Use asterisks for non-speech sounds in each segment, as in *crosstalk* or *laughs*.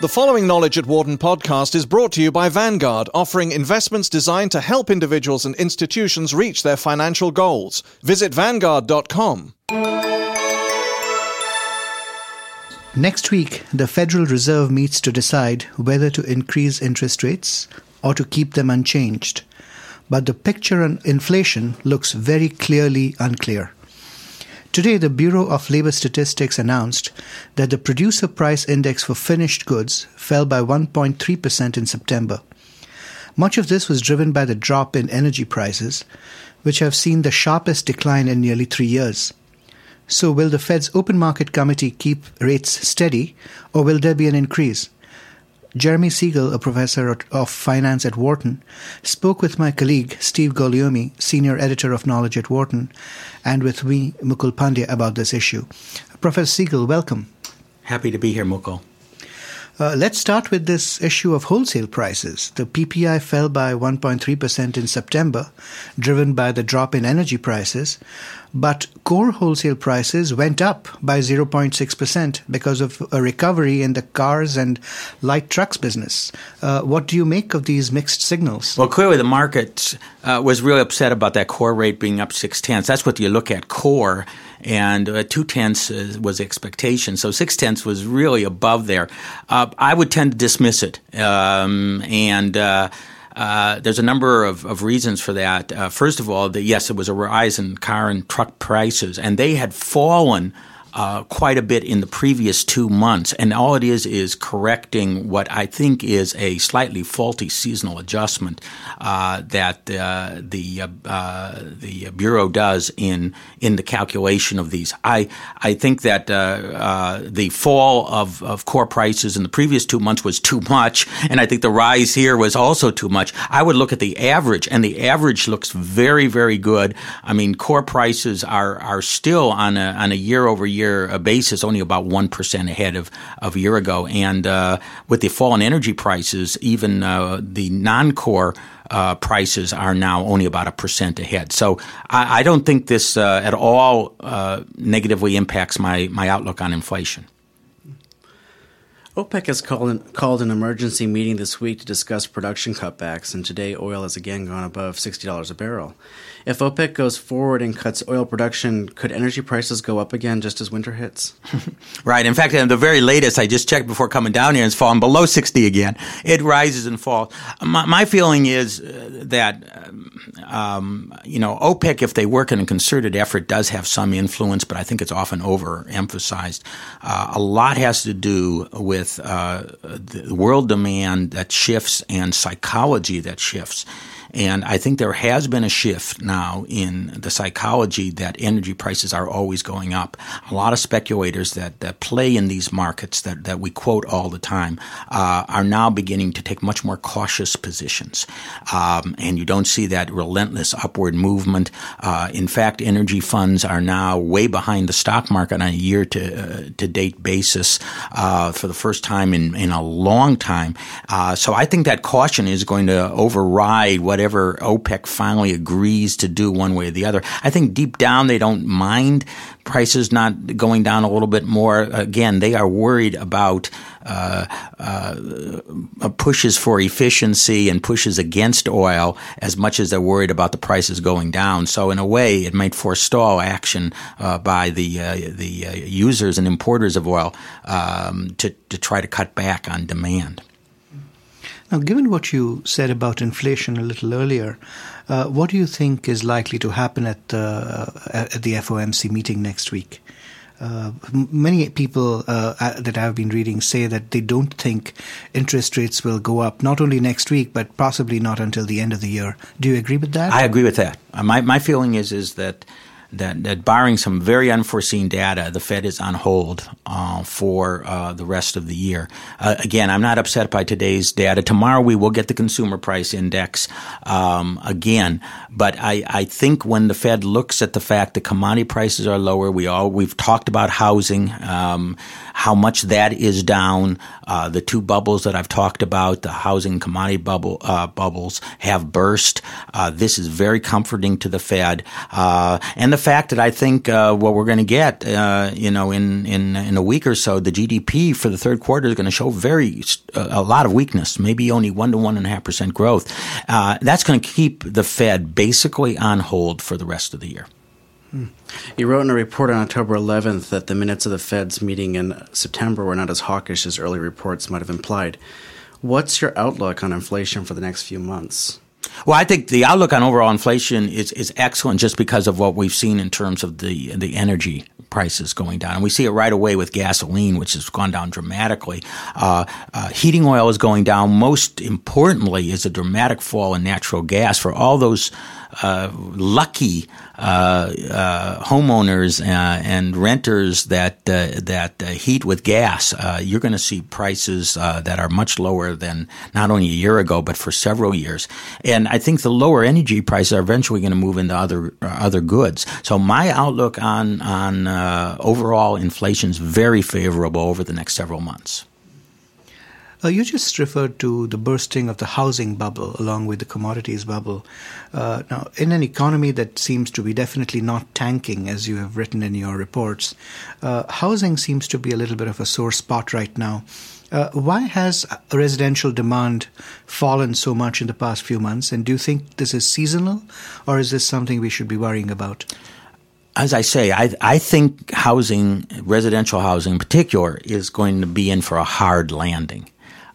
The following Knowledge at Wharton podcast is brought to you by Vanguard, offering investments designed to help individuals and institutions reach their financial goals. Visit Vanguard.com. Next week, the Federal Reserve meets to decide whether to increase interest rates or to keep them unchanged. But the picture on inflation looks very clearly unclear. Today, the Bureau of Labor Statistics announced that the producer price index for finished goods fell by 1.3% in September. Much of this was driven by the drop in energy prices, which have seen the sharpest decline in nearly three years. So, will the Fed's open market committee keep rates steady, or will there be an increase? Jeremy Siegel, a professor of finance at Wharton, spoke with my colleague Steve Goliomi, senior editor of Knowledge at Wharton, and with me, Mukul Pandya, about this issue. Professor Siegel, welcome. Happy to be here, Mukul. Uh, let's start with this issue of wholesale prices. The PPI fell by 1.3% in September, driven by the drop in energy prices, but core wholesale prices went up by 0.6% because of a recovery in the cars and light trucks business. Uh, what do you make of these mixed signals? Well, clearly the market uh, was really upset about that core rate being up six tenths. That's what you look at core and uh, two tenths was expectation. So six tenths was really above there. Uh, I would tend to dismiss it, um, and. Uh, there's a number of, of reasons for that. Uh, first of all, the, yes, it was a rise in car and truck prices, and they had fallen uh, quite a bit in the previous two months, and all it is is correcting what I think is a slightly faulty seasonal adjustment uh, that uh, the uh, the bureau does in in the calculation of these. I I think that uh, uh, the fall of, of core prices in the previous two months was too much, and I think the rise here was also too much. I would look at the average, and the average looks very very good. I mean, core prices are are still on a on a year over year year basis, only about 1% ahead of, of a year ago. And uh, with the fall in energy prices, even uh, the non core uh, prices are now only about a percent ahead. So I, I don't think this uh, at all uh, negatively impacts my, my outlook on inflation. OPEC has called, called an emergency meeting this week to discuss production cutbacks, and today oil has again gone above $60 a barrel. If OPEC goes forward and cuts oil production, could energy prices go up again just as winter hits? *laughs* right. In fact, the very latest I just checked before coming down here, it's fallen below 60 again. It rises and falls. My, my feeling is uh, that, um, you know, OPEC, if they work in a concerted effort, does have some influence, but I think it's often overemphasized. Uh, a lot has to do with uh, the world demand that shifts and psychology that shifts. And I think there has been a shift now in the psychology that energy prices are always going up. A lot of speculators that, that play in these markets that, that we quote all the time uh, are now beginning to take much more cautious positions. Um, and you don't see that relentless upward movement. Uh, in fact, energy funds are now way behind the stock market on a year to, uh, to date basis uh, for the first time in, in a long time. Uh, so I think that caution is going to override what whatever OPEC finally agrees to do one way or the other. I think deep down they don't mind prices not going down a little bit more. Again, they are worried about uh, uh, pushes for efficiency and pushes against oil as much as they're worried about the prices going down. So in a way, it might forestall action uh, by the uh, the uh, users and importers of oil um, to to try to cut back on demand. Now, given what you said about inflation a little earlier, uh, what do you think is likely to happen at the, uh, at the FOMC meeting next week? Uh, many people uh, that I've been reading say that they don't think interest rates will go up, not only next week, but possibly not until the end of the year. Do you agree with that? I agree with that. Uh, my, my feeling is, is that that, that barring some very unforeseen data, the Fed is on hold uh, for uh, the rest of the year. Uh, again, I'm not upset by today's data. Tomorrow we will get the consumer price index um, again, but I, I think when the Fed looks at the fact that commodity prices are lower, we all we've talked about housing. Um, how much that is down. Uh, the two bubbles that I've talked about, the housing commodity bubble uh, bubbles, have burst. Uh, this is very comforting to the Fed, uh, and the fact that I think uh, what we're going to get, uh, you know, in, in in a week or so, the GDP for the third quarter is going to show very a lot of weakness, maybe only one to one and a half percent growth. that's going to keep the Fed basically on hold for the rest of the year. You wrote in a report on October 11th that the minutes of the Fed's meeting in September were not as hawkish as early reports might have implied. What's your outlook on inflation for the next few months? Well, I think the outlook on overall inflation is, is excellent just because of what we've seen in terms of the the energy prices going down. And we see it right away with gasoline, which has gone down dramatically. Uh, uh, heating oil is going down. Most importantly, is a dramatic fall in natural gas for all those uh, lucky uh, uh, homeowners uh, and renters that that heat with gas. you're going to see prices that are much lower than not only a year ago, but for several years. And I think the lower energy prices are eventually going to move into other other goods. So my outlook on on overall inflation is very favorable over the next several months. Uh, you just referred to the bursting of the housing bubble along with the commodities bubble. Uh, now, in an economy that seems to be definitely not tanking, as you have written in your reports, uh, housing seems to be a little bit of a sore spot right now. Uh, why has residential demand fallen so much in the past few months? And do you think this is seasonal, or is this something we should be worrying about? as I say, I, I think housing, residential housing in particular, is going to be in for a hard landing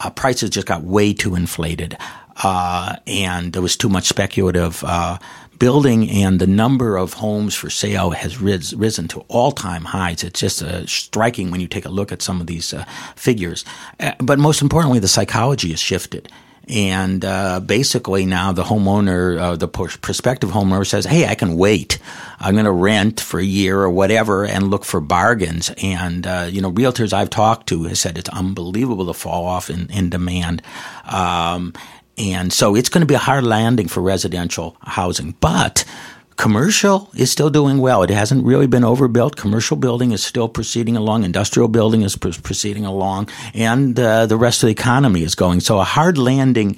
uh, prices just got way too inflated, uh, and there was too much speculative uh, building, and the number of homes for sale has ris- risen to all time highs. It's just uh, striking when you take a look at some of these uh, figures. Uh, but most importantly, the psychology has shifted. And uh, basically, now the homeowner, uh, the prospective homeowner says, Hey, I can wait. I'm going to rent for a year or whatever and look for bargains. And, uh, you know, realtors I've talked to have said it's unbelievable to fall off in, in demand. Um, and so it's going to be a hard landing for residential housing. But Commercial is still doing well. It hasn't really been overbuilt. Commercial building is still proceeding along. Industrial building is pr- proceeding along, and uh, the rest of the economy is going. So a hard landing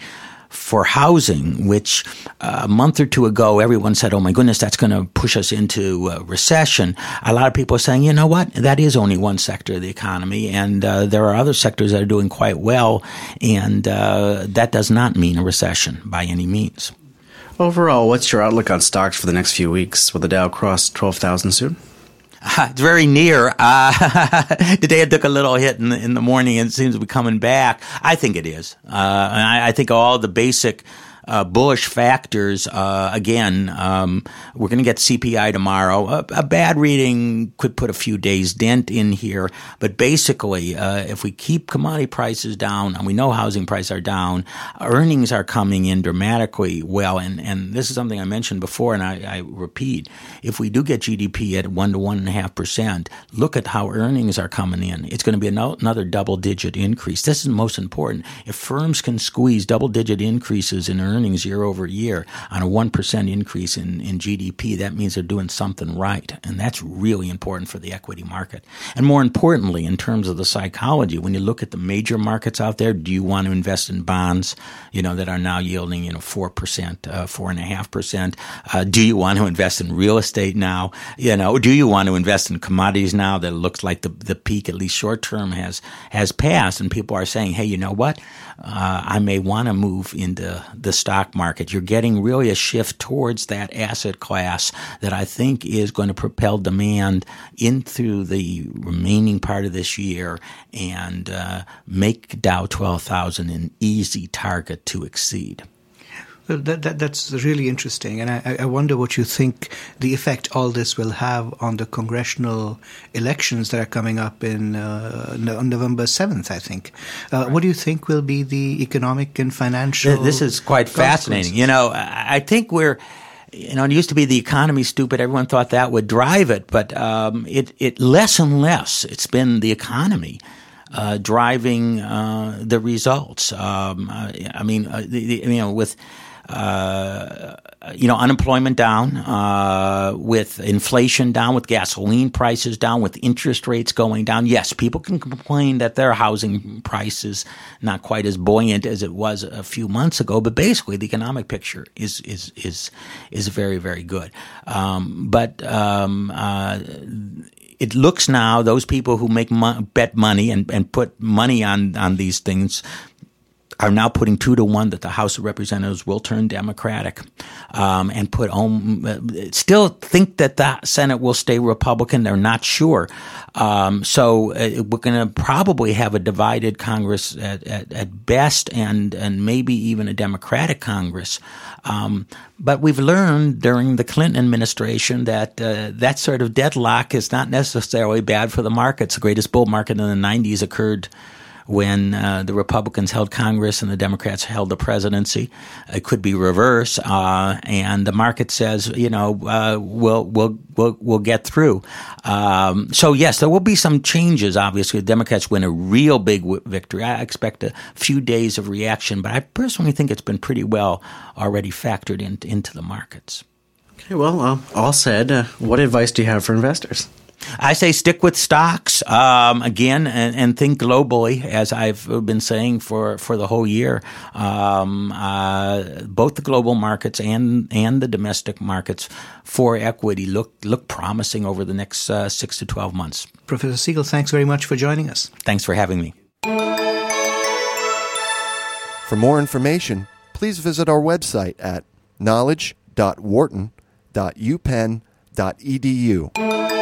for housing, which uh, a month or two ago everyone said, "Oh my goodness, that's going to push us into recession." A lot of people are saying, "You know what? That is only one sector of the economy, and uh, there are other sectors that are doing quite well, and uh, that does not mean a recession by any means." Overall, what's your outlook on stocks for the next few weeks? Will the Dow cross 12,000 soon? *laughs* it's very near. Uh, *laughs* today it took a little hit in the, in the morning and it seems to be coming back. I think it is. Uh, I, I, think all the basic uh, bullish factors. Uh, again, um, we're going to get CPI tomorrow. A, a, bad reading could put a few days dent in here, but basically, uh, if we keep commodity prices down, and we know housing prices are down, earnings are coming in dramatically well. And, and this is something I mentioned before, and I, I repeat: if we do get GDP at one to one and a half percent, look at how earnings are coming in. It's going to be another double-digit increase. This is most important. If firms can squeeze double-digit increases in earnings earnings year over year on a 1% increase in, in GDP, that means they're doing something right. And that's really important for the equity market. And more importantly, in terms of the psychology, when you look at the major markets out there, do you want to invest in bonds, you know, that are now yielding, you know, 4%, uh, 4.5%? Uh, do you want to invest in real estate now? You know, do you want to invest in commodities now that looks like the, the peak, at least short term, has, has passed? And people are saying, hey, you know what? Uh, I may want to move into the stock market. You're getting really a shift towards that asset class that I think is going to propel demand into the remaining part of this year and uh, make Dow 12,000 an easy target to exceed. That, that, that's really interesting, and I, I, wonder what you think the effect all this will have on the congressional elections that are coming up in uh, on November seventh. I think. Uh, right. What do you think will be the economic and financial? This is quite fascinating. You know, I think we're you know, it used to be the economy stupid. Everyone thought that would drive it, but um, it, it less and less. It's been the economy uh, driving uh, the results. Um, I mean, uh, the, the, you know, with uh, you know, unemployment down, uh, with inflation down, with gasoline prices down, with interest rates going down. Yes, people can complain that their housing price is not quite as buoyant as it was a few months ago, but basically the economic picture is is is is very very good. Um, but um, uh, it looks now those people who make mo- bet money and, and put money on on these things are now putting two to one that the House of Representatives will turn Democratic, um, and put. Uh, still think that the Senate will stay Republican. They're not sure, um, so uh, we're going to probably have a divided Congress at, at, at, best, and and maybe even a Democratic Congress. Um, but we've learned during the Clinton administration that uh, that sort of deadlock is not necessarily bad for the markets. The greatest bull market in the '90s occurred when uh, the Republicans held Congress and the Democrats held the presidency. It could be reverse, uh, and the market says, you know, uh, we'll we'll we'll we'll get through. Um, so yes, there will be some changes. Obviously, the Democrats win a real big victory. I expect a few days of reaction, but I personally think it's been pretty well already factored in, into the markets. Okay, well, uh, all said. Uh, what advice do you have for investors? I say stick with stocks um, again and, and, think globally, as I've been saying for, for the whole year. Um, uh, both the global markets and and the domestic markets for equity look look promising over the next uh, six to twelve months. Professor Siegel, thanks very much for joining us. Thanks for having me. For more information, please visit our website at knowledge.wharton.upenn.edu.